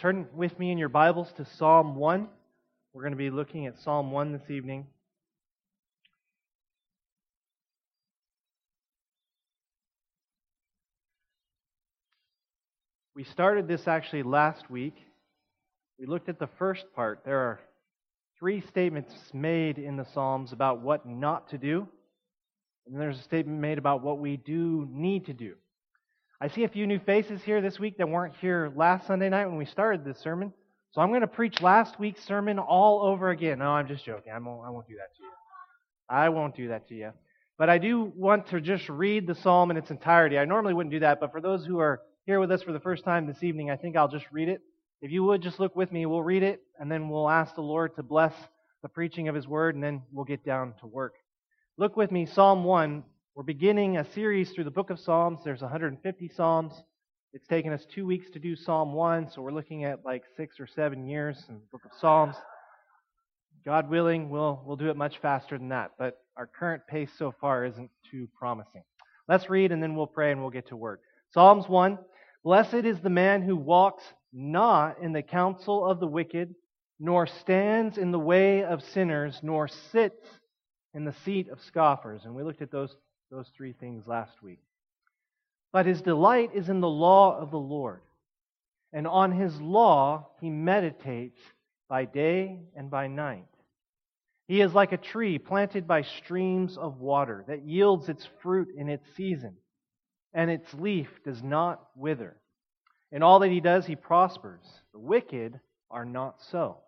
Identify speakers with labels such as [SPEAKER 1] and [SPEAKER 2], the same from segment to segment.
[SPEAKER 1] Turn with me in your Bibles to Psalm 1. We're going to be looking at Psalm 1 this evening. We started this actually last week. We looked at the first part. There are three statements made in the Psalms about what not to do, and there's a statement made about what we do need to do. I see a few new faces here this week that weren't here last Sunday night when we started this sermon. So I'm going to preach last week's sermon all over again. No, I'm just joking. I won't, I won't do that to you. I won't do that to you. But I do want to just read the psalm in its entirety. I normally wouldn't do that, but for those who are here with us for the first time this evening, I think I'll just read it. If you would just look with me, we'll read it, and then we'll ask the Lord to bless the preaching of His word, and then we'll get down to work. Look with me, Psalm 1, we're beginning a series through the book of Psalms. There's 150 Psalms. It's taken us two weeks to do Psalm 1, so we're looking at like six or seven years in the book of Psalms. God willing, we'll, we'll do it much faster than that, but our current pace so far isn't too promising. Let's read and then we'll pray and we'll get to work. Psalms 1 Blessed is the man who walks not in the counsel of the wicked, nor stands in the way of sinners, nor sits in the seat of scoffers. And we looked at those those three things last week. But his delight is in the law of the Lord. And on his law he meditates by day and by night. He is like a tree planted by streams of water that yields its fruit in its season, and its leaf does not wither. In all that he does, he prospers. The wicked are not so,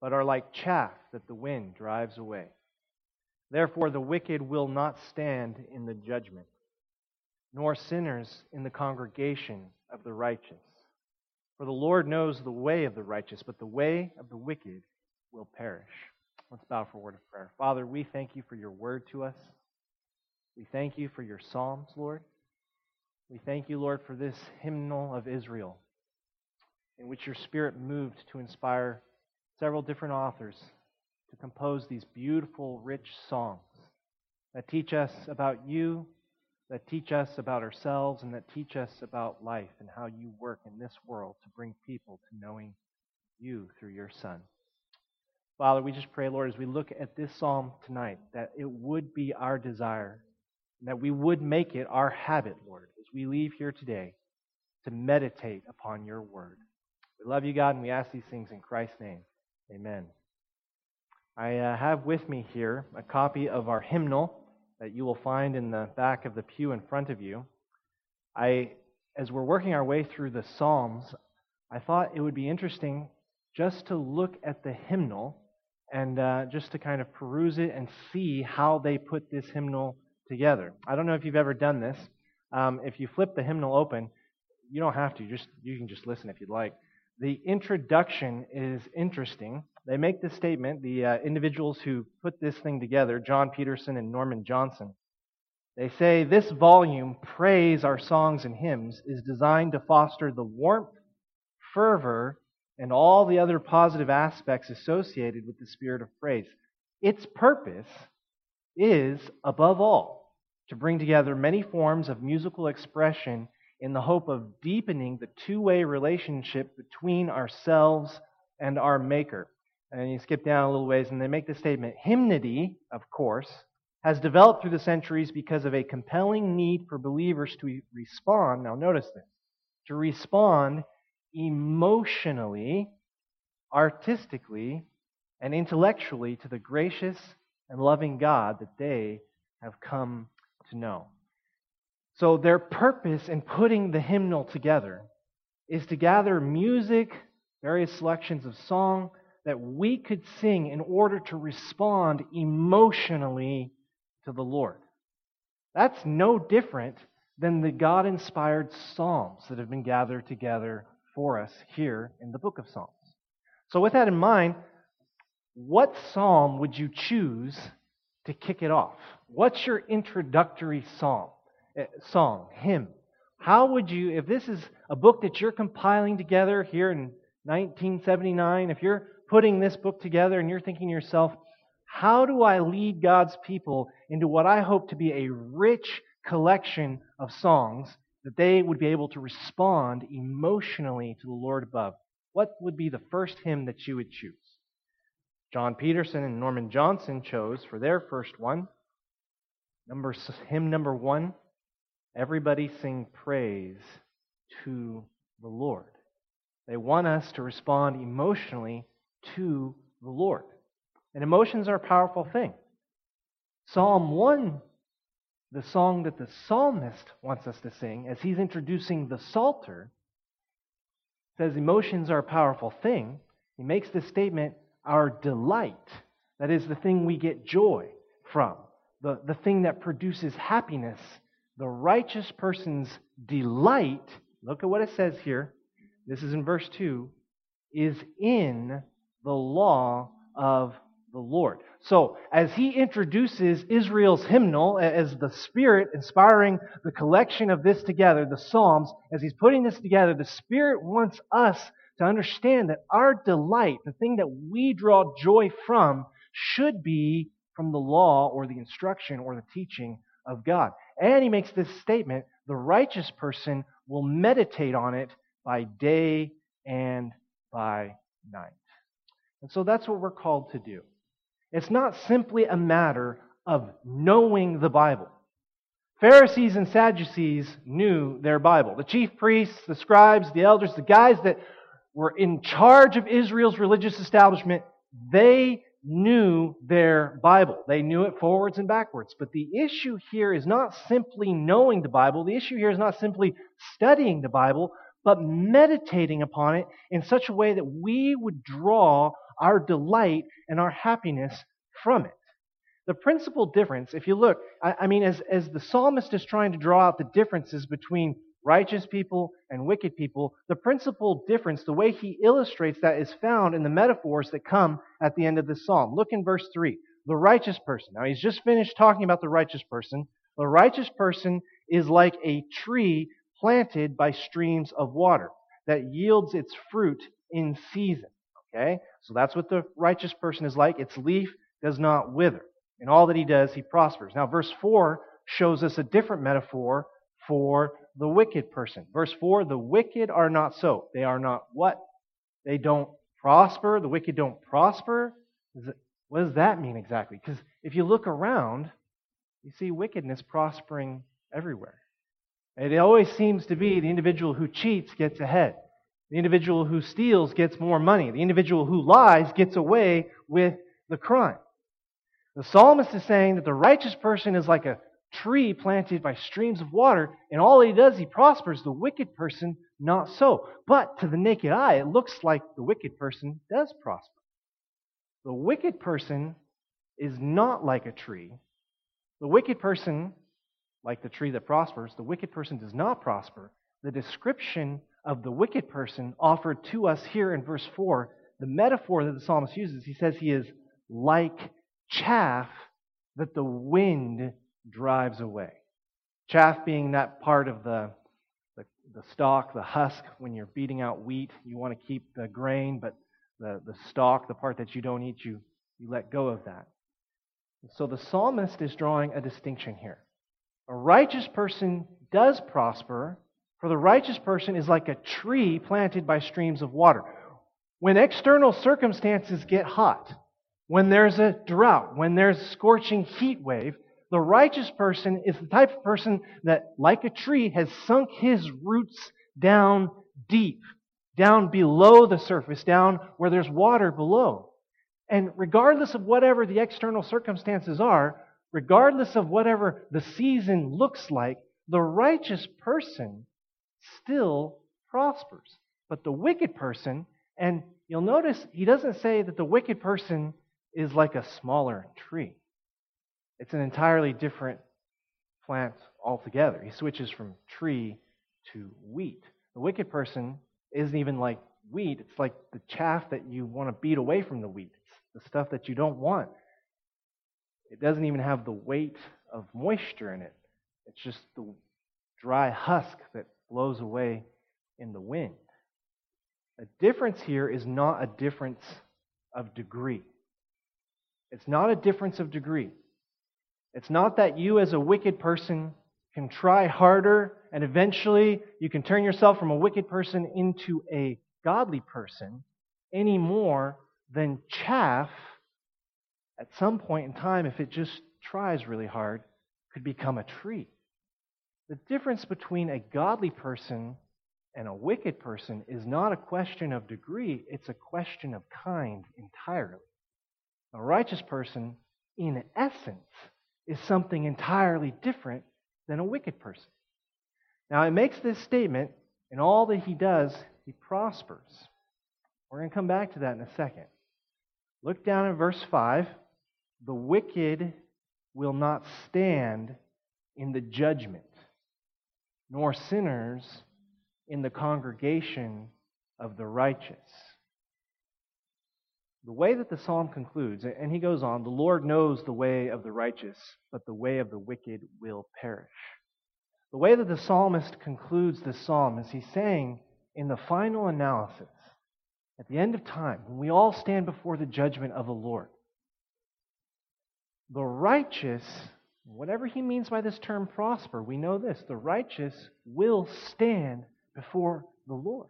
[SPEAKER 1] but are like chaff that the wind drives away. Therefore, the wicked will not stand in the judgment, nor sinners in the congregation of the righteous. For the Lord knows the way of the righteous, but the way of the wicked will perish. Let's bow for a word of prayer. Father, we thank you for your word to us. We thank you for your psalms, Lord. We thank you, Lord, for this hymnal of Israel, in which your Spirit moved to inspire several different authors to compose these beautiful, rich songs that teach us about you, that teach us about ourselves, and that teach us about life and how you work in this world to bring people to knowing you through your Son. Father, we just pray, Lord, as we look at this psalm tonight, that it would be our desire, and that we would make it our habit, Lord, as we leave here today to meditate upon your word. We love you, God, and we ask these things in Christ's name. Amen. I uh, have with me here a copy of our hymnal that you will find in the back of the pew in front of you. I, as we're working our way through the Psalms, I thought it would be interesting just to look at the hymnal and uh, just to kind of peruse it and see how they put this hymnal together. I don't know if you've ever done this. Um, if you flip the hymnal open, you don't have to. Just you can just listen if you'd like. The introduction is interesting they make this statement, the uh, individuals who put this thing together, John Peterson and Norman Johnson, they say this volume, Praise Our Songs and Hymns, is designed to foster the warmth, fervor, and all the other positive aspects associated with the spirit of praise. Its purpose is, above all, to bring together many forms of musical expression in the hope of deepening the two way relationship between ourselves and our Maker. And you skip down a little ways, and they make the statement hymnody, of course, has developed through the centuries because of a compelling need for believers to respond. Now, notice this to respond emotionally, artistically, and intellectually to the gracious and loving God that they have come to know. So, their purpose in putting the hymnal together is to gather music, various selections of song, that we could sing in order to respond emotionally to the Lord. That's no different than the God inspired Psalms that have been gathered together for us here in the book of Psalms. So, with that in mind, what psalm would you choose to kick it off? What's your introductory psalm, eh, song, hymn? How would you, if this is a book that you're compiling together here in 1979, if you're putting this book together and you're thinking to yourself, how do I lead God's people into what I hope to be a rich collection of songs that they would be able to respond emotionally to the Lord above? what would be the first hymn that you would choose? John Peterson and Norman Johnson chose for their first one, number, hymn number one, Everybody Sing Praise to the Lord. They want us to respond emotionally to the Lord. And emotions are a powerful thing. Psalm 1, the song that the psalmist wants us to sing, as he's introducing the Psalter, says emotions are a powerful thing. He makes this statement, our delight. That is the thing we get joy from, the, the thing that produces happiness. The righteous person's delight, look at what it says here. This is in verse 2, is in the law of the Lord. So, as he introduces Israel's hymnal as the Spirit inspiring the collection of this together, the Psalms, as he's putting this together, the Spirit wants us to understand that our delight, the thing that we draw joy from, should be from the law or the instruction or the teaching of God. And he makes this statement the righteous person will meditate on it by day and by night. And so that's what we're called to do. It's not simply a matter of knowing the Bible. Pharisees and Sadducees knew their Bible. The chief priests, the scribes, the elders, the guys that were in charge of Israel's religious establishment, they knew their Bible. They knew it forwards and backwards. But the issue here is not simply knowing the Bible. The issue here is not simply studying the Bible, but meditating upon it in such a way that we would draw our delight and our happiness from it. The principal difference, if you look, I, I mean, as, as the psalmist is trying to draw out the differences between righteous people and wicked people, the principal difference, the way he illustrates that, is found in the metaphors that come at the end of this psalm. Look in verse 3. The righteous person. Now, he's just finished talking about the righteous person. The righteous person is like a tree planted by streams of water that yields its fruit in season. Okay? So that's what the righteous person is like. Its leaf does not wither. In all that he does, he prospers. Now, verse 4 shows us a different metaphor for the wicked person. Verse 4 the wicked are not so. They are not what? They don't prosper. The wicked don't prosper. What does that mean exactly? Because if you look around, you see wickedness prospering everywhere. It always seems to be the individual who cheats gets ahead. The individual who steals gets more money. The individual who lies gets away with the crime. The psalmist is saying that the righteous person is like a tree planted by streams of water, and all he does, he prospers. The wicked person, not so. But to the naked eye, it looks like the wicked person does prosper. The wicked person is not like a tree. The wicked person, like the tree that prospers, the wicked person does not prosper. The description of the wicked person offered to us here in verse 4, the metaphor that the psalmist uses, he says he is like chaff that the wind drives away. Chaff being that part of the, the, the, stalk, the husk, when you're beating out wheat, you want to keep the grain, but the, the stalk, the part that you don't eat, you, you let go of that. So the psalmist is drawing a distinction here. A righteous person does prosper, for the righteous person is like a tree planted by streams of water. When external circumstances get hot, when there's a drought, when there's a scorching heat wave, the righteous person is the type of person that, like a tree, has sunk his roots down deep, down below the surface, down where there's water below. And regardless of whatever the external circumstances are, regardless of whatever the season looks like, the righteous person still prospers. But the wicked person, and you'll notice he doesn't say that the wicked person is like a smaller tree. It's an entirely different plant altogether. He switches from tree to wheat. The wicked person isn't even like wheat, it's like the chaff that you want to beat away from the wheat. It's the stuff that you don't want. It doesn't even have the weight of moisture in it. It's just the dry husk that blows away in the wind. A difference here is not a difference of degree. It's not a difference of degree. It's not that you, as a wicked person, can try harder and eventually you can turn yourself from a wicked person into a godly person any more than chaff, at some point in time, if it just tries really hard, could become a tree. The difference between a godly person and a wicked person is not a question of degree, it's a question of kind entirely. A righteous person, in essence, is something entirely different than a wicked person. Now, it makes this statement, and all that he does, he prospers. We're going to come back to that in a second. Look down at verse 5. The wicked will not stand in the judgment, nor sinners in the congregation of the righteous. The way that the psalm concludes, and he goes on, the Lord knows the way of the righteous, but the way of the wicked will perish. The way that the psalmist concludes this psalm is he's saying, in the final analysis, at the end of time, when we all stand before the judgment of the Lord, the righteous, whatever he means by this term prosper, we know this the righteous will stand before the Lord.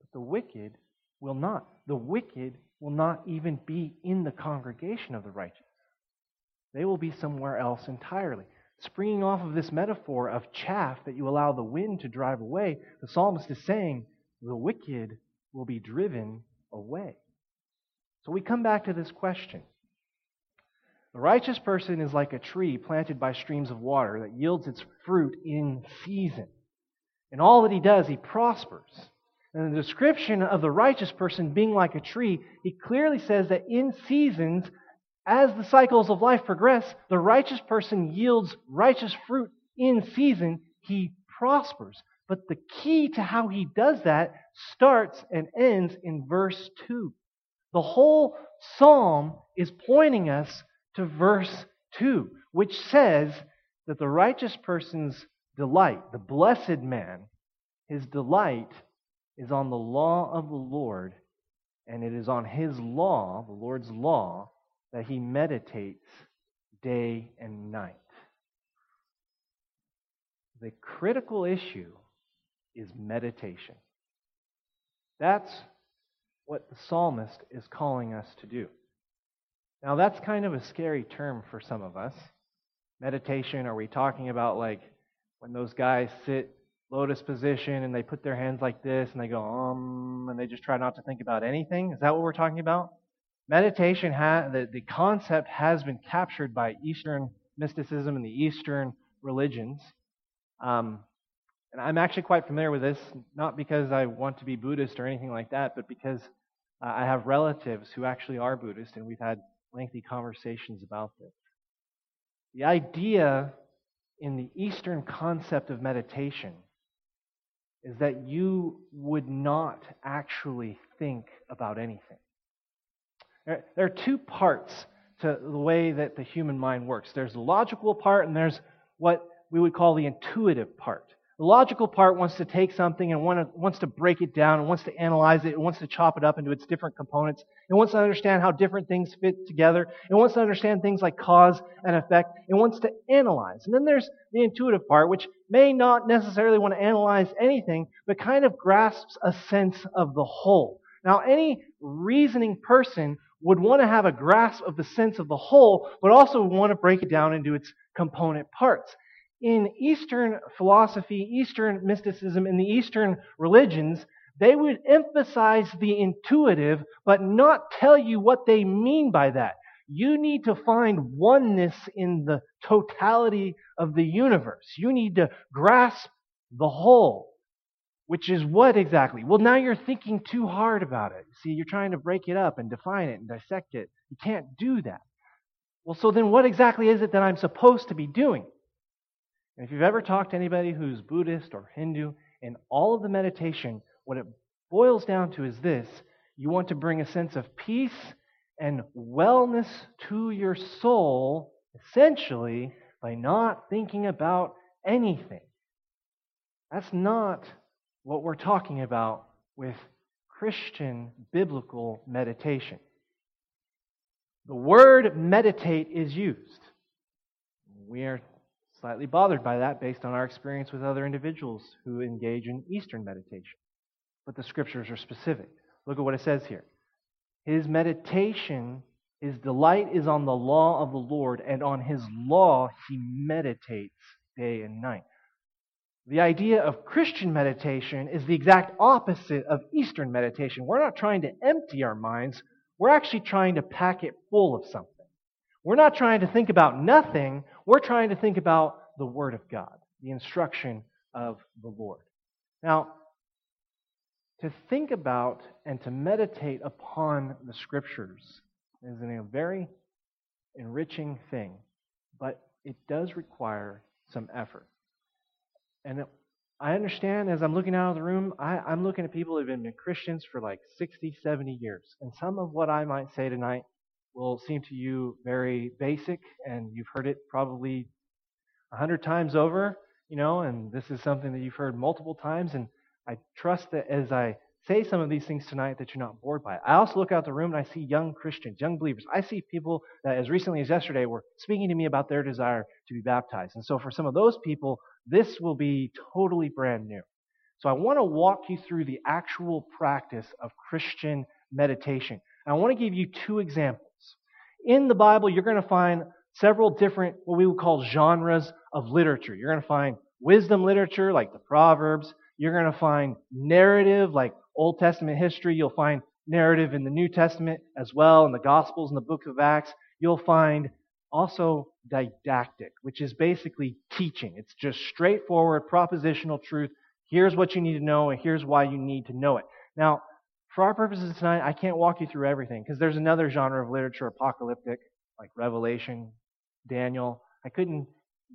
[SPEAKER 1] But the wicked will not. The wicked will not even be in the congregation of the righteous. They will be somewhere else entirely. Springing off of this metaphor of chaff that you allow the wind to drive away, the psalmist is saying the wicked will be driven away. So we come back to this question. The righteous person is like a tree planted by streams of water that yields its fruit in season. In all that he does, he prospers. And the description of the righteous person being like a tree, he clearly says that in seasons, as the cycles of life progress, the righteous person yields righteous fruit in season. He prospers. But the key to how he does that starts and ends in verse 2. The whole psalm is pointing us to verse 2, which says that the righteous person's delight, the blessed man, his delight is on the law of the Lord, and it is on his law, the Lord's law, that he meditates day and night. The critical issue is meditation. That's what the psalmist is calling us to do. Now, that's kind of a scary term for some of us. Meditation, are we talking about like when those guys sit lotus position and they put their hands like this and they go, um, and they just try not to think about anything? Is that what we're talking about? Meditation, ha- the, the concept has been captured by Eastern mysticism and the Eastern religions. Um, and I'm actually quite familiar with this, not because I want to be Buddhist or anything like that, but because uh, I have relatives who actually are Buddhist, and we've had lengthy conversations about this. The idea in the Eastern concept of meditation is that you would not actually think about anything. There are two parts to the way that the human mind works there's the logical part, and there's what we would call the intuitive part. The logical part wants to take something and wants to break it down and wants to analyze it. and wants to chop it up into its different components. It wants to understand how different things fit together. It wants to understand things like cause and effect. It wants to analyze. And then there's the intuitive part, which may not necessarily want to analyze anything, but kind of grasps a sense of the whole. Now, any reasoning person would want to have a grasp of the sense of the whole, but also want to break it down into its component parts in Eastern philosophy, Eastern mysticism, in the Eastern religions, they would emphasize the intuitive, but not tell you what they mean by that. You need to find oneness in the totality of the universe. You need to grasp the whole. Which is what exactly? Well, now you're thinking too hard about it. See, you're trying to break it up and define it and dissect it. You can't do that. Well, so then what exactly is it that I'm supposed to be doing? And if you've ever talked to anybody who's Buddhist or Hindu, in all of the meditation, what it boils down to is this you want to bring a sense of peace and wellness to your soul, essentially, by not thinking about anything. That's not what we're talking about with Christian biblical meditation. The word meditate is used. We are slightly bothered by that based on our experience with other individuals who engage in Eastern meditation. but the scriptures are specific. Look at what it says here. His meditation, his delight is on the law of the Lord, and on his law he meditates day and night. The idea of Christian meditation is the exact opposite of Eastern meditation. We're not trying to empty our minds, we're actually trying to pack it full of something. We're not trying to think about nothing, we're trying to think about the Word of God, the instruction of the Lord. Now, to think about and to meditate upon the Scriptures is a very enriching thing, but it does require some effort. And I understand as I'm looking out of the room, I, am looking at people who have been Christians for like 60, 70 years. And some of what I might say tonight will seem to you very basic, and you've heard it probably a hundred times over, you know, and this is something that you've heard multiple times. And I trust that as I say some of these things tonight that you're not bored by it. I also look out the room and I see young Christians, young believers. I see people that as recently as yesterday were speaking to me about their desire to be baptized. And so for some of those people, this will be totally brand new. So I want to walk you through the actual practice of Christian meditation. And I want to give you two examples. In the Bible, you're going to find several different, what we would call genres of literature. You're going to find wisdom literature, like the Proverbs. You're going to find narrative, like Old Testament history. You'll find narrative in the New Testament as well, in the Gospels and the book of Acts. You'll find also didactic, which is basically teaching. It's just straightforward propositional truth. Here's what you need to know, and here's why you need to know it. Now, for our purposes tonight, I can't walk you through everything because there's another genre of literature, apocalyptic, like Revelation, Daniel. I couldn't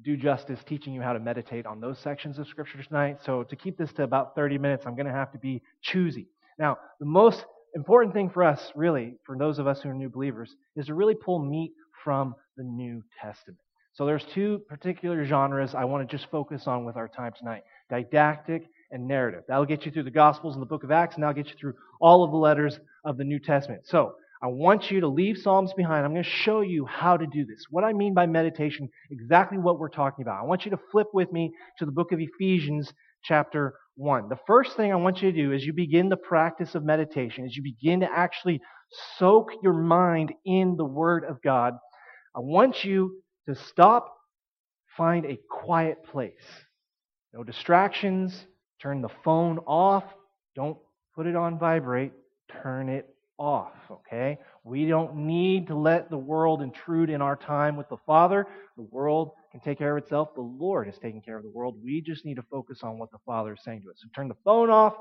[SPEAKER 1] do justice teaching you how to meditate on those sections of Scripture tonight. So, to keep this to about 30 minutes, I'm going to have to be choosy. Now, the most important thing for us, really, for those of us who are new believers, is to really pull meat from the New Testament. So there's two particular genres I want to just focus on with our time tonight didactic and narrative. That'll get you through the Gospels and the book of Acts, and that'll get you through all of the letters of the New Testament. So I want you to leave Psalms behind. I'm going to show you how to do this. What I mean by meditation, exactly what we're talking about. I want you to flip with me to the book of Ephesians, chapter 1. The first thing I want you to do as you begin the practice of meditation, as you begin to actually soak your mind in the Word of God, I want you to stop, find a quiet place. No distractions. Turn the phone off. Don't put it on vibrate. Turn it off, okay? We don't need to let the world intrude in our time with the Father. The world can take care of itself. The Lord is taking care of the world. We just need to focus on what the Father is saying to us. So turn the phone off,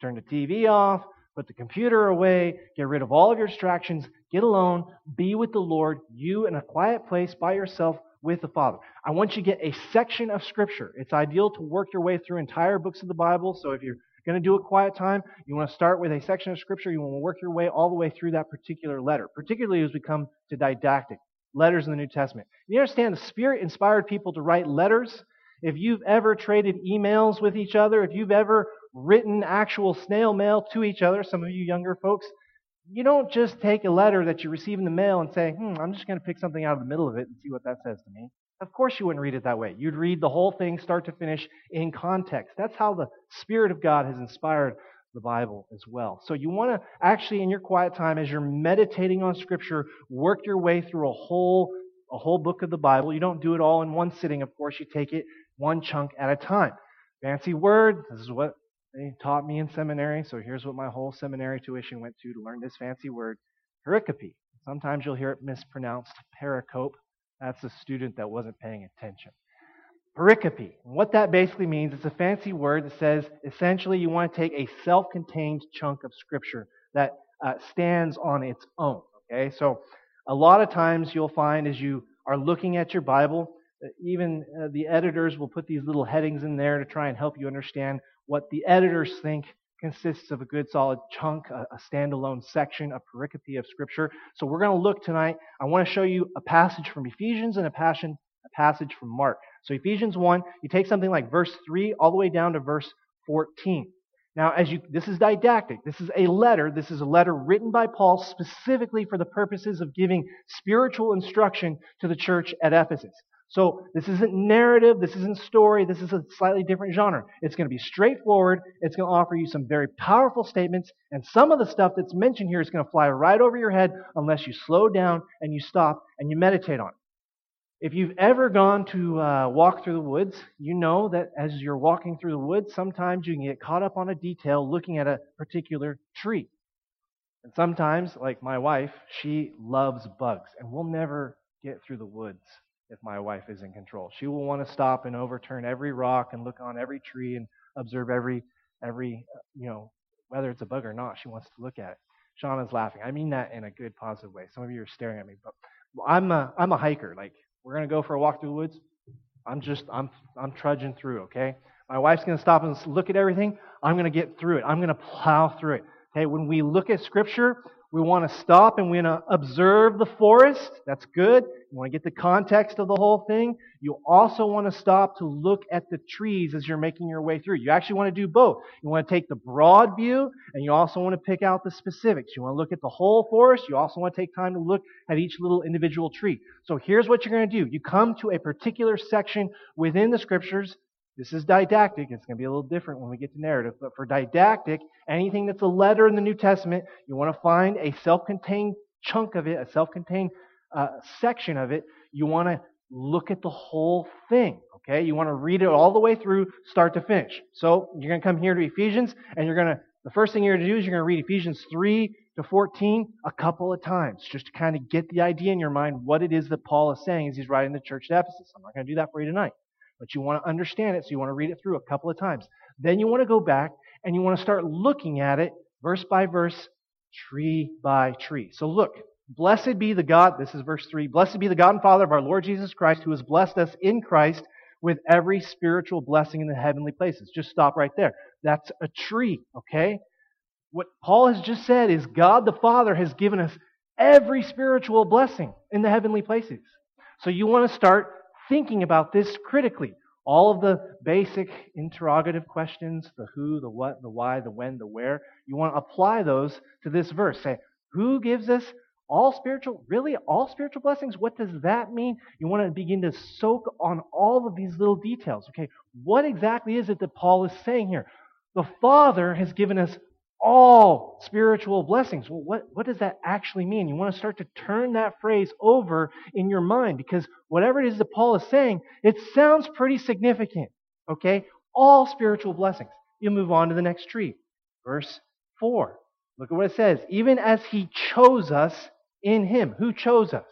[SPEAKER 1] turn the TV off, put the computer away, get rid of all of your distractions, get alone, be with the Lord, you in a quiet place by yourself with the Father. I want you to get a section of Scripture. It's ideal to work your way through entire books of the Bible. So if you're going to do a quiet time, you want to start with a section of Scripture. You want to work your way all the way through that particular letter, particularly as we come to didactic letters in the New Testament. You understand the Spirit inspired people to write letters. If you've ever traded emails with each other, if you've ever written actual snail mail to each other, some of you younger folks, you don't just take a letter that you receive in the mail and say, hmm, I'm just going to pick something out of the middle of it and see what that says to me. Of course, you wouldn't read it that way. You'd read the whole thing, start to finish, in context. That's how the Spirit of God has inspired the Bible as well. So you want to actually, in your quiet time, as you're meditating on Scripture, work your way through a whole a whole book of the Bible. You don't do it all in one sitting, of course. You take it one chunk at a time. Fancy word. This is what they taught me in seminary, so here's what my whole seminary tuition went to to learn this fancy word, pericope. Sometimes you'll hear it mispronounced pericope. That's a student that wasn't paying attention. Pericope. What that basically means, it's a fancy word that says essentially you want to take a self contained chunk of Scripture that uh, stands on its own. Okay, so a lot of times you'll find as you are looking at your Bible, uh, even uh, the editors will put these little headings in there to try and help you understand what the editors think consists of a good solid chunk, a, a standalone section, a pericope of Scripture. So we're going to look tonight. I want to show you a passage from Ephesians and a, passion, a passage from Mark. So Ephesians 1, you take something like verse 3 all the way down to verse 14. Now, as you, this is didactic. This is a letter. This is a letter written by Paul specifically for the purposes of giving spiritual instruction to the church at Ephesus. So this isn't narrative, this isn't story, this is a slightly different genre. It's going to be straightforward, it's going to offer you some very powerful statements, and some of the stuff that's mentioned here is going to fly right over your head unless you slow down and you stop and you meditate on it. If you've ever gone to uh, walk through the woods, you know that as you're walking through the woods, sometimes you can get caught up on a detail looking at a particular tree. And sometimes, like my wife, she loves bugs, and we'll never get through the woods if my wife is in control. She will want to stop and overturn every rock and look on every tree and observe every every you know whether it's a bug or not. She wants to look at it. Shauna's laughing. I mean that in a good, positive way. Some of you are staring at me, but I'm a I'm a hiker. Like we're gonna go for a walk through the woods. I'm just I'm I'm trudging through. Okay, my wife's gonna stop and look at everything. I'm gonna get through it. I'm gonna plow through it. Okay, when we look at Scripture, we want to stop and we want to observe the forest. That's good. You want to get the context of the whole thing. You also want to stop to look at the trees as you're making your way through. You actually want to do both. You want to take the broad view and you also want to pick out the specifics. You want to look at the whole forest. You also want to take time to look at each little individual tree. So here's what you're going to do. You come to a particular section within the scriptures this is didactic. It's going to be a little different when we get to narrative. But for didactic, anything that's a letter in the New Testament, you want to find a self contained chunk of it, a self contained uh, section of it. You want to look at the whole thing. Okay? You want to read it all the way through, start to finish. So you're going to come here to Ephesians, and you're going to, the first thing you're going to do is you're going to read Ephesians 3 to 14 a couple of times, just to kind of get the idea in your mind what it is that Paul is saying as he's writing the church at Ephesus. I'm not going to do that for you tonight. But you want to understand it, so you want to read it through a couple of times. Then you want to go back and you want to start looking at it verse by verse, tree by tree. So look, blessed be the God, this is verse 3, blessed be the God and Father of our Lord Jesus Christ, who has blessed us in Christ with every spiritual blessing in the heavenly places. Just stop right there. That's a tree, okay? What Paul has just said is God the Father has given us every spiritual blessing in the heavenly places. So you want to start thinking about this critically. All of the basic interrogative questions the who, the what, the why, the when, the where you want to apply those to this verse. Say, who gives us all spiritual, really all spiritual blessings? What does that mean? You want to begin to soak on all of these little details. Okay, what exactly is it that Paul is saying here? The Father has given us all spiritual blessings. Well, what, what does that actually mean? You want to start to turn that phrase over in your mind because whatever it is that Paul is saying, it sounds pretty significant. Okay? All spiritual blessings. You move on to the next tree. Verse 4. Look at what it says. Even as he chose us in him. Who chose us?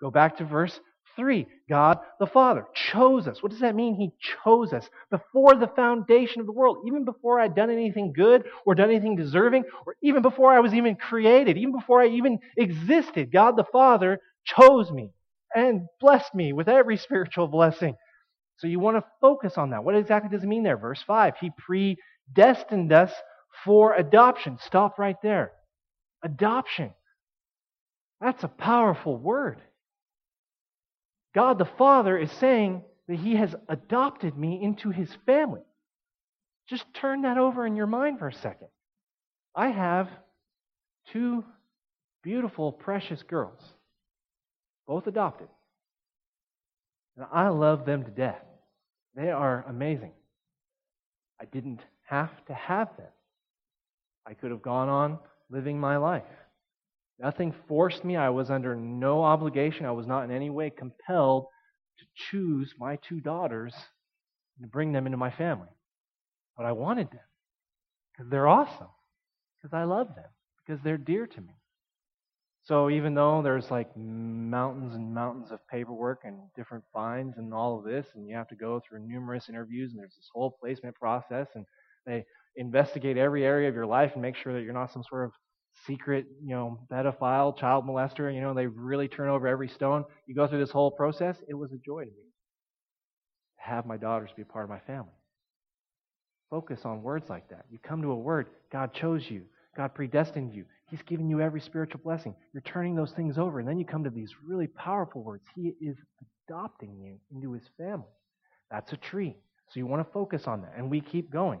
[SPEAKER 1] Go back to verse Three, God the Father chose us. What does that mean? He chose us before the foundation of the world, even before I'd done anything good or done anything deserving, or even before I was even created, even before I even existed. God the Father chose me and blessed me with every spiritual blessing. So you want to focus on that. What exactly does it mean there? Verse 5 He predestined us for adoption. Stop right there. Adoption. That's a powerful word. God the Father is saying that He has adopted me into His family. Just turn that over in your mind for a second. I have two beautiful, precious girls, both adopted. And I love them to death. They are amazing. I didn't have to have them. I could have gone on living my life. Nothing forced me. I was under no obligation. I was not in any way compelled to choose my two daughters and bring them into my family. But I wanted them because they're awesome, because I love them, because they're dear to me. So even though there's like mountains and mountains of paperwork and different fines and all of this, and you have to go through numerous interviews, and there's this whole placement process, and they investigate every area of your life and make sure that you're not some sort of secret, you know, pedophile, child molester, you know, they really turn over every stone. You go through this whole process. It was a joy to me to have my daughters be part of my family. Focus on words like that. You come to a word, God chose you, God predestined you, He's given you every spiritual blessing. You're turning those things over, and then you come to these really powerful words. He is adopting you into His family. That's a tree. So you want to focus on that. And we keep going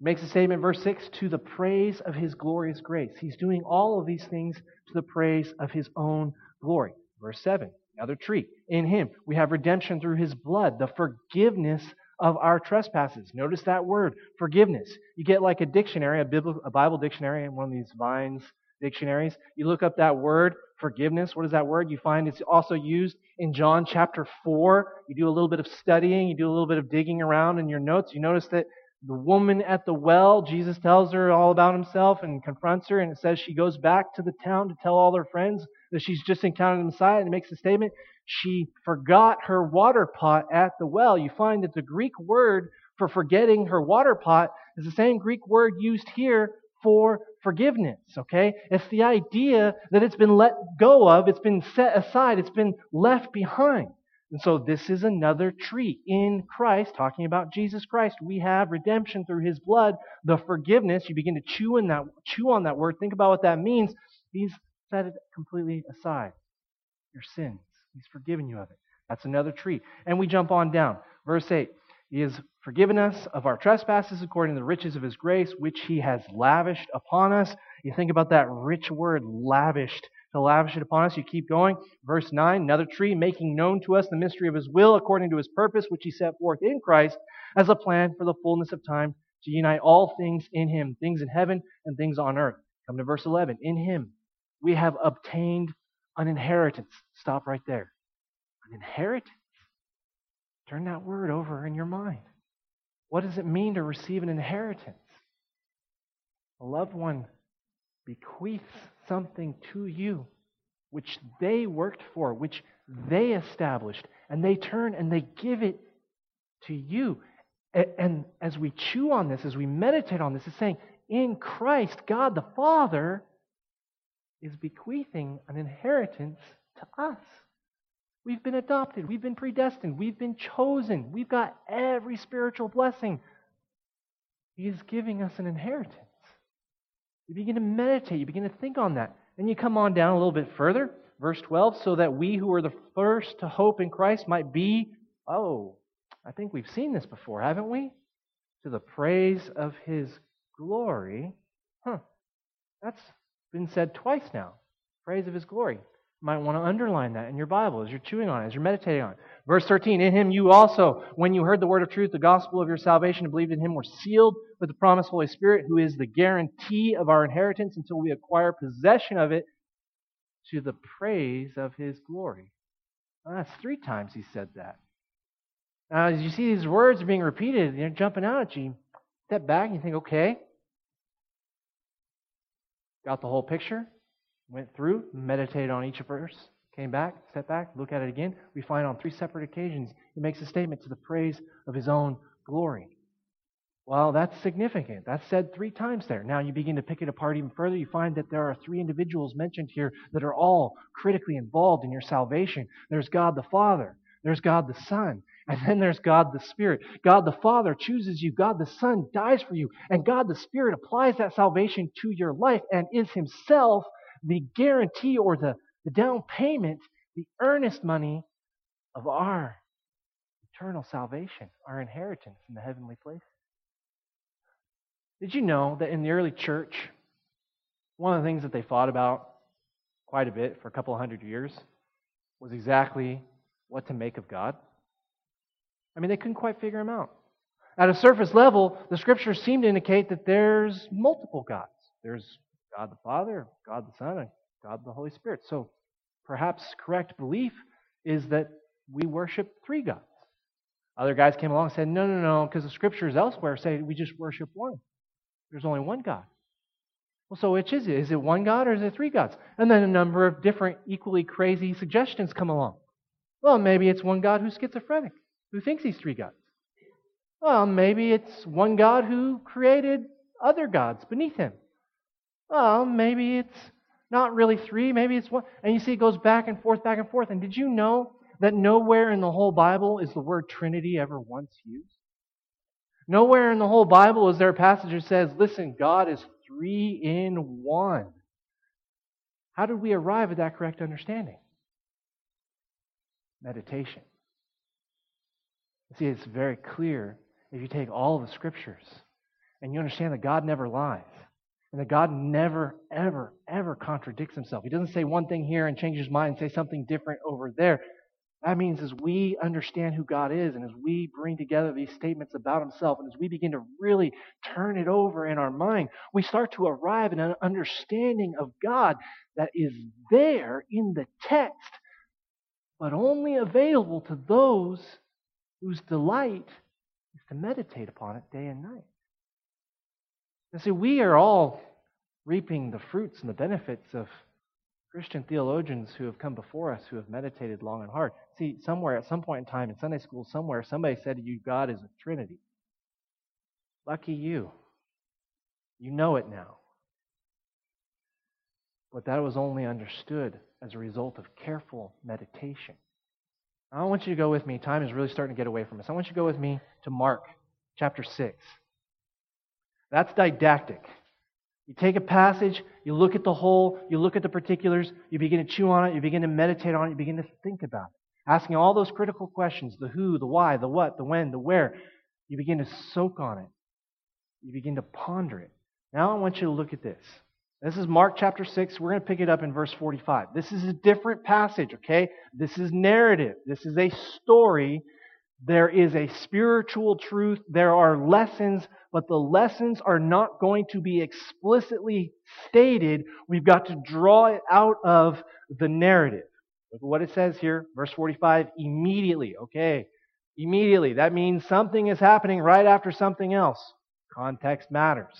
[SPEAKER 1] makes a statement, verse 6, to the praise of his glorious grace. He's doing all of these things to the praise of his own glory. Verse 7, Another tree. In him, we have redemption through his blood, the forgiveness of our trespasses. Notice that word, forgiveness. You get like a dictionary, a, Bible, a Bible dictionary, one of these Vines dictionaries. You look up that word, forgiveness. What is that word? You find it's also used in John chapter 4. You do a little bit of studying, you do a little bit of digging around in your notes. You notice that the woman at the well, Jesus tells her all about himself and confronts her, and it says she goes back to the town to tell all her friends that she's just encountered the Messiah, and makes a statement. She forgot her water pot at the well. You find that the Greek word for forgetting her water pot is the same Greek word used here for forgiveness, okay? It's the idea that it's been let go of, it's been set aside, it's been left behind. And so this is another tree in Christ, talking about Jesus Christ. We have redemption through his blood, the forgiveness. You begin to chew, in that, chew on that word. Think about what that means. He's set it completely aside. Your sins. He's forgiven you of it. That's another tree. And we jump on down. Verse 8. He has forgiven us of our trespasses according to the riches of his grace, which he has lavished upon us. You think about that rich word, lavished to lavish it upon us. You keep going. Verse 9, another tree, making known to us the mystery of his will according to his purpose, which he set forth in Christ as a plan for the fullness of time to unite all things in him, things in heaven and things on earth. Come to verse 11. In him we have obtained an inheritance. Stop right there. An inheritance? Turn that word over in your mind. What does it mean to receive an inheritance? A loved one bequeaths something to you which they worked for, which they established, and they turn and they give it to you. And as we chew on this, as we meditate on this, it's saying, in Christ, God the Father is bequeathing an inheritance to us. We've been adopted. We've been predestined. We've been chosen. We've got every spiritual blessing. He is giving us an inheritance. You begin to meditate, you begin to think on that. Then you come on down a little bit further, verse 12, so that we who are the first to hope in Christ might be, oh, I think we've seen this before, haven't we? To the praise of his glory. Huh. That's been said twice now. Praise of his glory. You might want to underline that in your Bible as you're chewing on it, as you're meditating on it. Verse 13, in him you also, when you heard the word of truth, the gospel of your salvation, and believed in him, were sealed with the promised Holy Spirit, who is the guarantee of our inheritance until we acquire possession of it to the praise of his glory. Well, that's three times he said that. Now, as you see these words being repeated, they're jumping out at you. Step back and you think, okay, got the whole picture, went through, meditated on each verse, came back, stepped back, look at it again. We find on three separate occasions he makes a statement to the praise of his own glory. Well, that's significant. That's said three times there. Now you begin to pick it apart even further. You find that there are three individuals mentioned here that are all critically involved in your salvation. There's God the Father, there's God the Son, and then there's God the Spirit. God the Father chooses you, God the Son dies for you, and God the Spirit applies that salvation to your life and is Himself the guarantee or the, the down payment, the earnest money of our eternal salvation, our inheritance in the heavenly places. Did you know that in the early church, one of the things that they fought about quite a bit for a couple of hundred years was exactly what to make of God? I mean, they couldn't quite figure him out. At a surface level, the scriptures seem to indicate that there's multiple gods. There's God the Father, God the Son, and God the Holy Spirit. So perhaps correct belief is that we worship three gods. Other guys came along and said, no, no, no, because the scriptures elsewhere say we just worship one. There's only one God. Well, so which is it? Is it one God or is it three gods? And then a number of different, equally crazy suggestions come along. Well, maybe it's one God who's schizophrenic, who thinks he's three gods. Well, maybe it's one God who created other gods beneath him. Well, maybe it's not really three, maybe it's one. And you see, it goes back and forth, back and forth. And did you know that nowhere in the whole Bible is the word Trinity ever once used? Nowhere in the whole Bible is there a passage that says, listen, God is three in one. How did we arrive at that correct understanding? Meditation. See, it's very clear if you take all the scriptures and you understand that God never lies. And that God never, ever, ever contradicts himself. He doesn't say one thing here and change his mind and say something different over there. That means as we understand who God is and as we bring together these statements about himself and as we begin to really turn it over in our mind, we start to arrive at an understanding of God that is there in the text, but only available to those whose delight is to meditate upon it day and night. And see, we are all reaping the fruits and the benefits of Christian theologians who have come before us who have meditated long and hard. See, somewhere at some point in time in Sunday school, somewhere, somebody said to you, God is a Trinity. Lucky you. You know it now. But that was only understood as a result of careful meditation. I want you to go with me. Time is really starting to get away from us. I want you to go with me to Mark chapter 6. That's didactic. You take a passage, you look at the whole, you look at the particulars, you begin to chew on it, you begin to meditate on it, you begin to think about it. Asking all those critical questions the who, the why, the what, the when, the where. You begin to soak on it. You begin to ponder it. Now I want you to look at this. This is Mark chapter 6. We're going to pick it up in verse 45. This is a different passage, okay? This is narrative. This is a story. There is a spiritual truth. There are lessons but the lessons are not going to be explicitly stated. We've got to draw it out of the narrative. Look at what it says here, verse 45 immediately. Okay, immediately. That means something is happening right after something else. Context matters.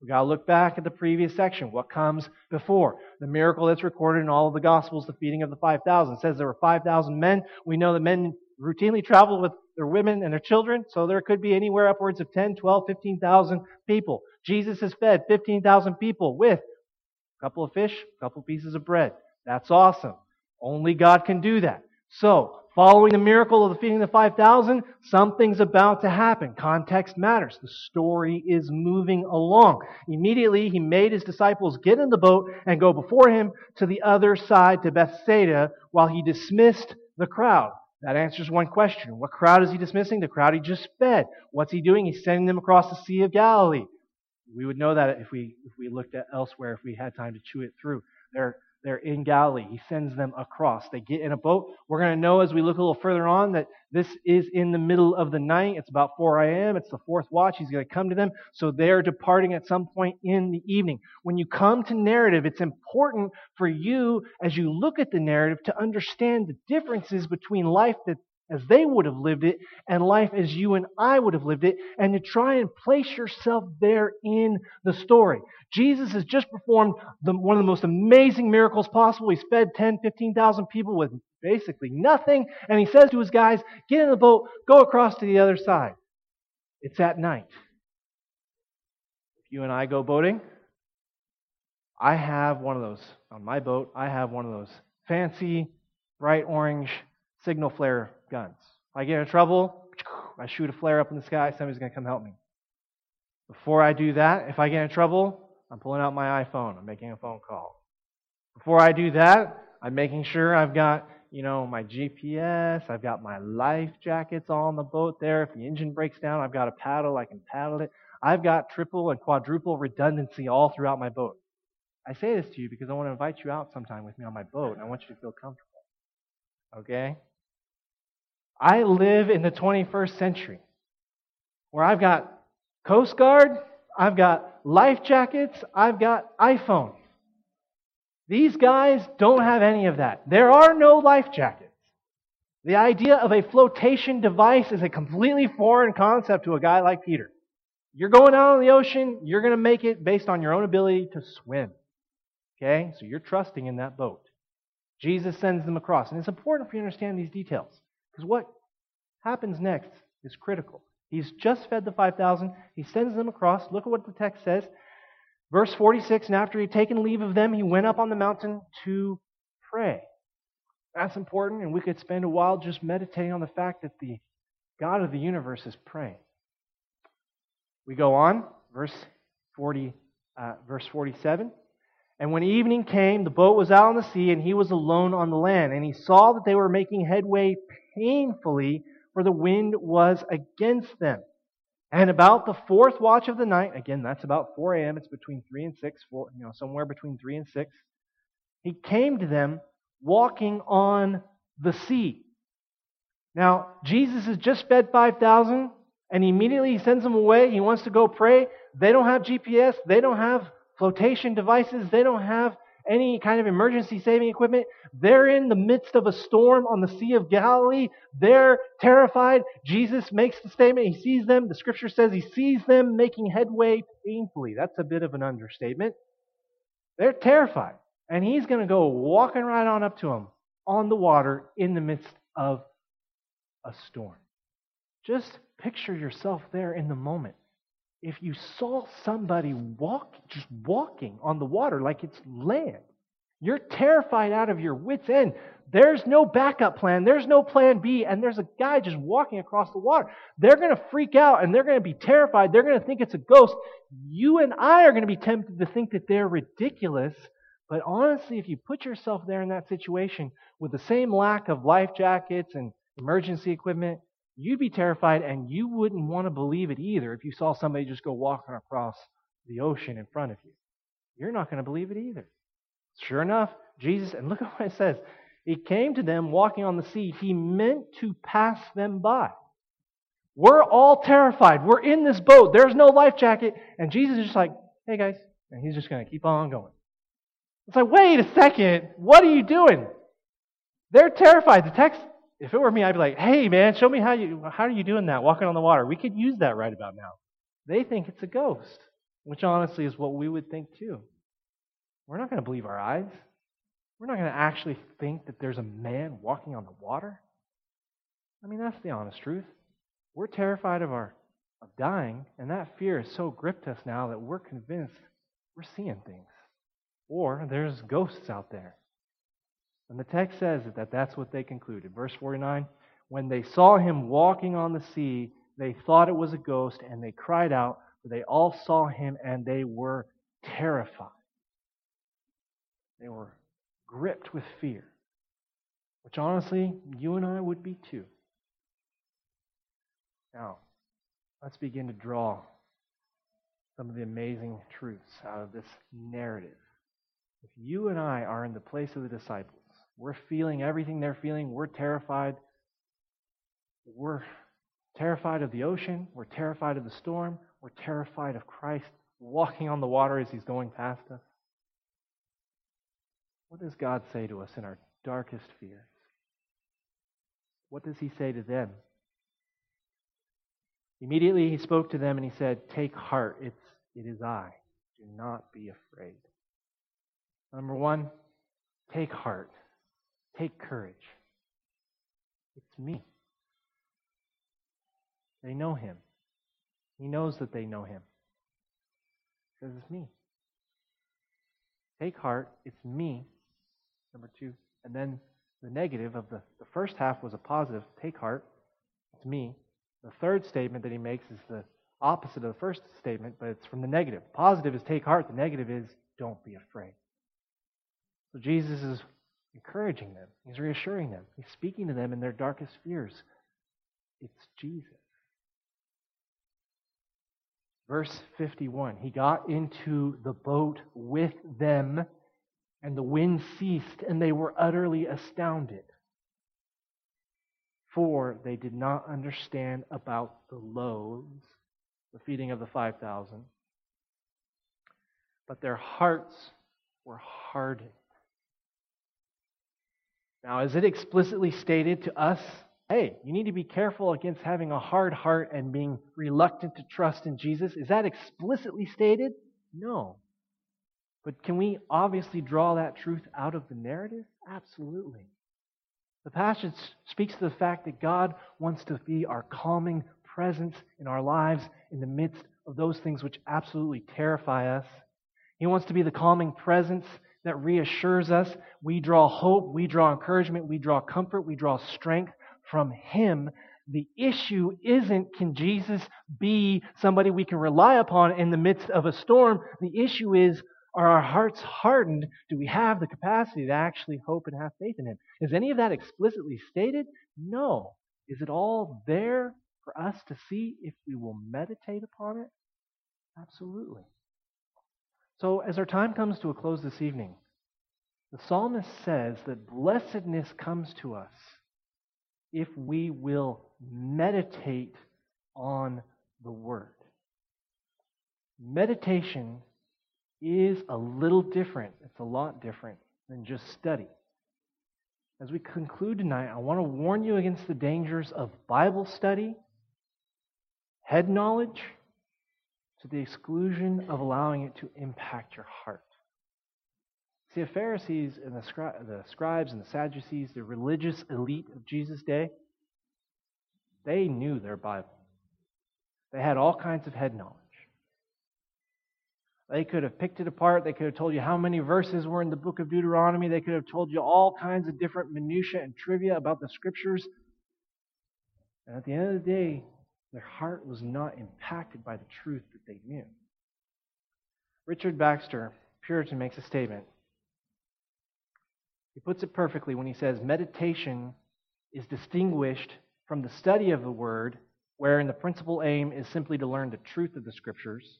[SPEAKER 1] We've got to look back at the previous section. What comes before? The miracle that's recorded in all of the Gospels, the feeding of the 5,000. It says there were 5,000 men. We know that men routinely traveled with their women and their children, so there could be anywhere upwards of 10, 12, 15,000 people. Jesus has fed 15,000 people with a couple of fish, a couple of pieces of bread. That's awesome. Only God can do that. So, following the miracle of the feeding of the 5,000, something's about to happen. Context matters. The story is moving along. Immediately, he made his disciples get in the boat and go before him to the other side to Bethsaida while he dismissed the crowd. That answers one question. What crowd is he dismissing? The crowd he just fed. What's he doing? He's sending them across the Sea of Galilee. We would know that if we if we looked at elsewhere, if we had time to chew it through. They're they're in Galilee. He sends them across. They get in a boat. We're going to know as we look a little further on that this is in the middle of the night. It's about 4 a.m. It's the fourth watch. He's going to come to them. So they're departing at some point in the evening. When you come to narrative, it's important for you, as you look at the narrative, to understand the differences between life that as they would have lived it and life as you and I would have lived it, and to try and place yourself there in the story. Jesus has just performed the, one of the most amazing miracles possible. He's fed 10, 15,000 people with basically nothing, and he says to his guys, Get in the boat, go across to the other side. It's at night. If you and I go boating, I have one of those on my boat. I have one of those fancy, bright orange signal flare guns. If I get in trouble, I shoot a flare up in the sky, somebody's going to come help me. Before I do that, if I get in trouble, I'm pulling out my iPhone. I'm making a phone call. Before I do that, I'm making sure I've got, you know, my GPS, I've got my life jackets all on the boat there. If the engine breaks down, I've got a paddle, I can paddle it. I've got triple and quadruple redundancy all throughout my boat. I say this to you because I want to invite you out sometime with me on my boat, and I want you to feel comfortable. Okay? I live in the 21st century where I've got Coast Guard, I've got life jackets, I've got iPhone. These guys don't have any of that. There are no life jackets. The idea of a flotation device is a completely foreign concept to a guy like Peter. You're going out on the ocean, you're going to make it based on your own ability to swim. Okay? So you're trusting in that boat. Jesus sends them across. And it's important for you to understand these details. Because what happens next is critical. He's just fed the 5,000. He sends them across. Look at what the text says. Verse 46 And after he had taken leave of them, he went up on the mountain to pray. That's important, and we could spend a while just meditating on the fact that the God of the universe is praying. We go on, verse 40, uh, verse 47. And when evening came, the boat was out on the sea, and he was alone on the land. And he saw that they were making headway painfully, for the wind was against them. And about the fourth watch of the night, again, that's about 4 a.m., it's between 3 and 6, four, you know, somewhere between 3 and 6, he came to them walking on the sea. Now, Jesus has just fed 5,000, and immediately he sends them away. He wants to go pray. They don't have GPS, they don't have flotation devices, they don't have any kind of emergency saving equipment. They're in the midst of a storm on the Sea of Galilee. They're terrified. Jesus makes the statement. He sees them. The scripture says he sees them making headway painfully. That's a bit of an understatement. They're terrified. And he's going to go walking right on up to them on the water in the midst of a storm. Just picture yourself there in the moment if you saw somebody walk, just walking on the water like it's land, you're terrified out of your wits' end. There's no backup plan. There's no plan B. And there's a guy just walking across the water. They're going to freak out and they're going to be terrified. They're going to think it's a ghost. You and I are going to be tempted to think that they're ridiculous. But honestly, if you put yourself there in that situation with the same lack of life jackets and emergency equipment, you'd be terrified and you wouldn't want to believe it either if you saw somebody just go walking across the ocean in front of you. You're not going to believe it either. Sure enough, Jesus, and look at what it says. He came to them walking on the sea. He meant to pass them by. We're all terrified. We're in this boat. There's no life jacket. And Jesus is just like, hey guys. And he's just going to keep on going. It's like, wait a second. What are you doing? They're terrified. The text if it were me, I'd be like, hey, man, show me how you how are you doing that, walking on the water. We could use that right about now. They think it's a ghost, which honestly is what we would think too. We're not going to believe our eyes. We're not going to actually think that there's a man walking on the water. I mean, that's the honest truth. We're terrified of our of dying, and that fear has so gripped us now that we're convinced we're seeing things. Or there's ghosts out there. And the text says that that's what they concluded. Verse 49 When they saw him walking on the sea, they thought it was a ghost, and they cried out, for they all saw him and they were terrified. They were gripped with fear, which honestly, you and I would be too. Now, let's begin to draw some of the amazing truths out of this narrative. If you and I are in the place of the disciples, we're feeling everything they're feeling. We're terrified. We're terrified of the ocean. We're terrified of the storm. We're terrified of Christ walking on the water as he's going past us. What does God say to us in our darkest fears? What does he say to them? Immediately he spoke to them and he said, Take heart, it's, it is I. Do not be afraid. Number one, take heart. Take courage. It's me. They know him. He knows that they know him. He says, It's me. Take heart. It's me. Number two. And then the negative of the, the first half was a positive. Take heart. It's me. The third statement that he makes is the opposite of the first statement, but it's from the negative. Positive is take heart. The negative is don't be afraid. So Jesus is encouraging them, he's reassuring them, he's speaking to them in their darkest fears. It's Jesus. Verse 51 He got into the boat with them, and the wind ceased, and they were utterly astounded. For they did not understand about the loaves, the feeding of the 5,000, but their hearts were hardened. Now, is it explicitly stated to us, hey, you need to be careful against having a hard heart and being reluctant to trust in Jesus? Is that explicitly stated? No. But can we obviously draw that truth out of the narrative? Absolutely. The passage speaks to the fact that God wants to be our calming presence in our lives in the midst of those things which absolutely terrify us. He wants to be the calming presence that reassures us. We draw hope, we draw encouragement, we draw comfort, we draw strength from Him. The issue isn't can Jesus be somebody we can rely upon in the midst of a storm? The issue is are our hearts hardened? Do we have the capacity to actually hope and have faith in Him? Is any of that explicitly stated? No. Is it all there? for us to see if we will meditate upon it? Absolutely. So, as our time comes to a close this evening, the psalmist says that blessedness comes to us if we will meditate on the Word. Meditation is a little different, it's a lot different than just study. As we conclude tonight, I want to warn you against the dangers of Bible study, head knowledge, to the exclusion of allowing it to impact your heart. See, the Pharisees and the, scri- the scribes and the Sadducees, the religious elite of Jesus' day, they knew their Bible. They had all kinds of head knowledge. They could have picked it apart. They could have told you how many verses were in the book of Deuteronomy. They could have told you all kinds of different minutiae and trivia about the scriptures. And at the end of the day, their heart was not impacted by the truth that they knew. Richard Baxter, Puritan, makes a statement. He puts it perfectly when he says meditation is distinguished from the study of the Word, wherein the principal aim is simply to learn the truth of the Scriptures.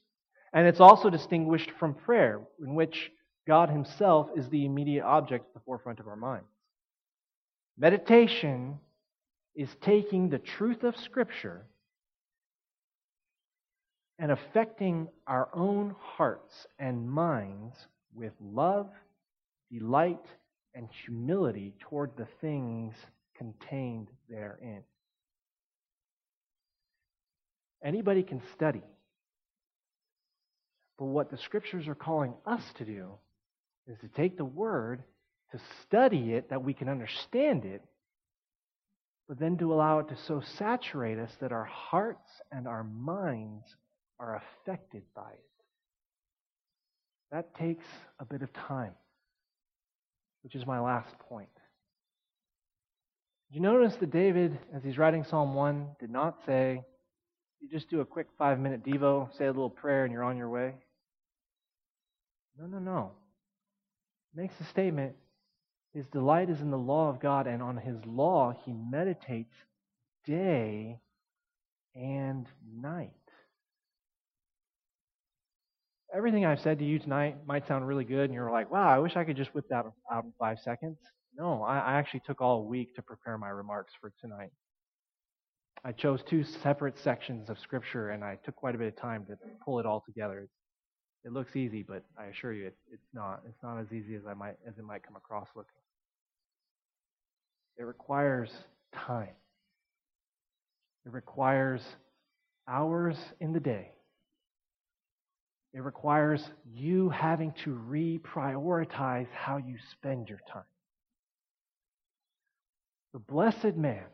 [SPEAKER 1] And it's also distinguished from prayer, in which God Himself is the immediate object at the forefront of our minds. Meditation is taking the truth of Scripture and affecting our own hearts and minds with love, delight, and humility toward the things contained therein. Anybody can study. But what the scriptures are calling us to do is to take the word, to study it, that we can understand it, but then to allow it to so saturate us that our hearts and our minds are affected by it. That takes a bit of time, which is my last point. Did you notice that David, as he's writing Psalm 1, did not say, you just do a quick five minute Devo, say a little prayer, and you're on your way? No, no, no. Makes a statement. His delight is in the law of God, and on his law he meditates day and night. Everything I've said to you tonight might sound really good, and you're like, wow, I wish I could just whip that out in five seconds. No, I, I actually took all week to prepare my remarks for tonight. I chose two separate sections of Scripture, and I took quite a bit of time to pull it all together. It looks easy, but I assure you, it, it's not. It's not as easy as I might as it might come across looking. It requires time. It requires hours in the day. It requires you having to reprioritize how you spend your time. The blessed man,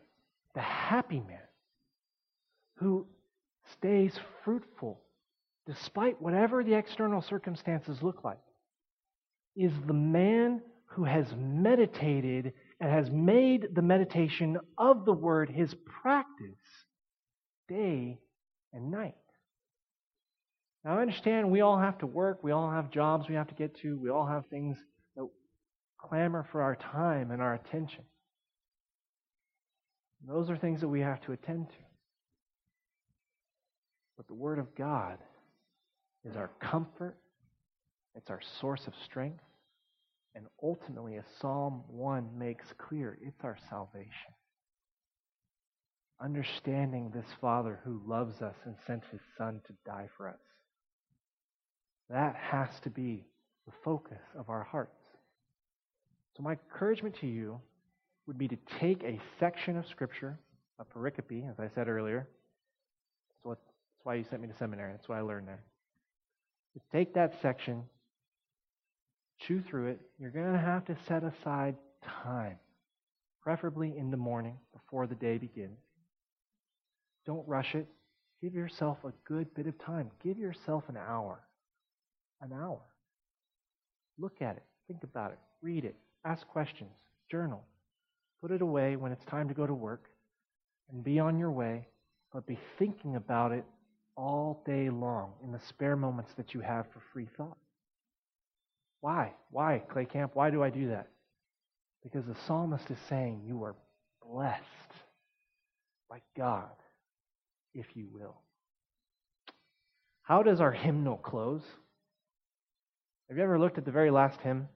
[SPEAKER 1] the happy man, who stays fruitful despite whatever the external circumstances look like, is the man who has meditated and has made the meditation of the word his practice day and night. Now, I understand we all have to work, we all have jobs we have to get to, we all have things that clamor for our time and our attention. And those are things that we have to attend to. But the Word of God is our comfort, it's our source of strength, and ultimately, as Psalm 1 makes clear, it's our salvation. Understanding this Father who loves us and sent his Son to die for us. That has to be the focus of our hearts. So, my encouragement to you would be to take a section of Scripture, a pericope, as I said earlier. That's, what, that's why you sent me to seminary. That's what I learned there. To take that section, chew through it. You're going to have to set aside time, preferably in the morning before the day begins. Don't rush it. Give yourself a good bit of time. Give yourself an hour. An hour. Look at it. Think about it. Read it. Ask questions. Journal. Put it away when it's time to go to work and be on your way, but be thinking about it all day long in the spare moments that you have for free thought. Why? Why, Clay Camp? Why do I do that? Because the psalmist is saying you are blessed by God if you will. How does our hymnal close? Have you ever looked at the very last hymn?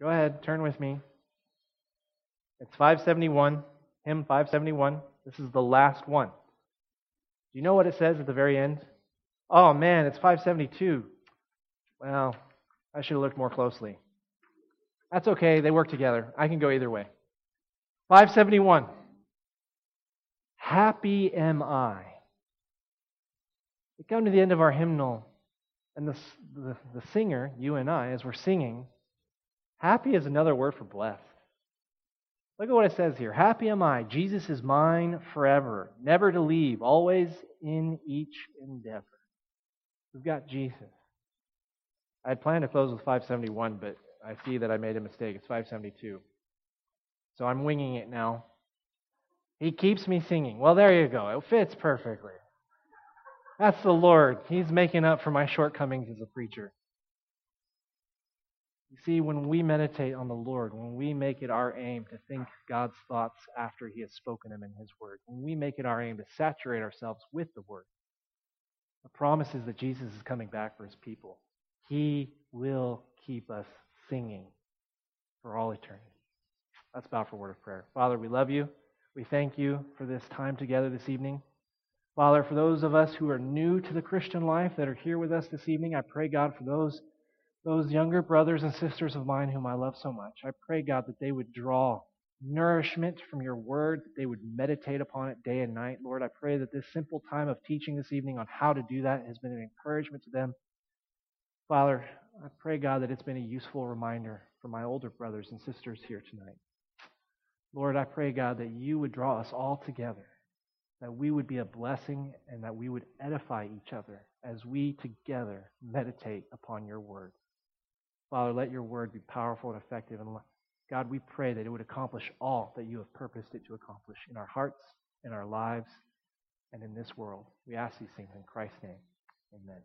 [SPEAKER 1] Go ahead, turn with me. It's 571, hymn 571. This is the last one. Do you know what it says at the very end? Oh man, it's 572. Well, I should have looked more closely. That's okay, they work together. I can go either way. 571. Happy am I. We come to the end of our hymnal, and the, the, the singer, you and I, as we're singing, happy is another word for blessed. Look at what it says here. Happy am I. Jesus is mine forever, never to leave, always in each endeavor. We've got Jesus. I had planned to close with 571, but I see that I made a mistake. It's 572. So I'm winging it now. He keeps me singing. Well, there you go. It fits perfectly. That's the Lord. He's making up for my shortcomings as a preacher. You see, when we meditate on the Lord, when we make it our aim to think God's thoughts after He has spoken them in His Word, when we make it our aim to saturate ourselves with the Word, the promise is that Jesus is coming back for His people. He will keep us singing for all eternity. Let's bow for a word of prayer. Father, we love you. We thank you for this time together this evening. Father, for those of us who are new to the Christian life that are here with us this evening, I pray, God, for those, those younger brothers and sisters of mine whom I love so much, I pray, God, that they would draw nourishment from your word, that they would meditate upon it day and night. Lord, I pray that this simple time of teaching this evening on how to do that has been an encouragement to them. Father, I pray, God, that it's been a useful reminder for my older brothers and sisters here tonight. Lord, I pray, God, that you would draw us all together that we would be a blessing and that we would edify each other as we together meditate upon your word. Father, let your word be powerful and effective. And God, we pray that it would accomplish all that you have purposed it to accomplish in our hearts, in our lives, and in this world. We ask these things in Christ's name. Amen.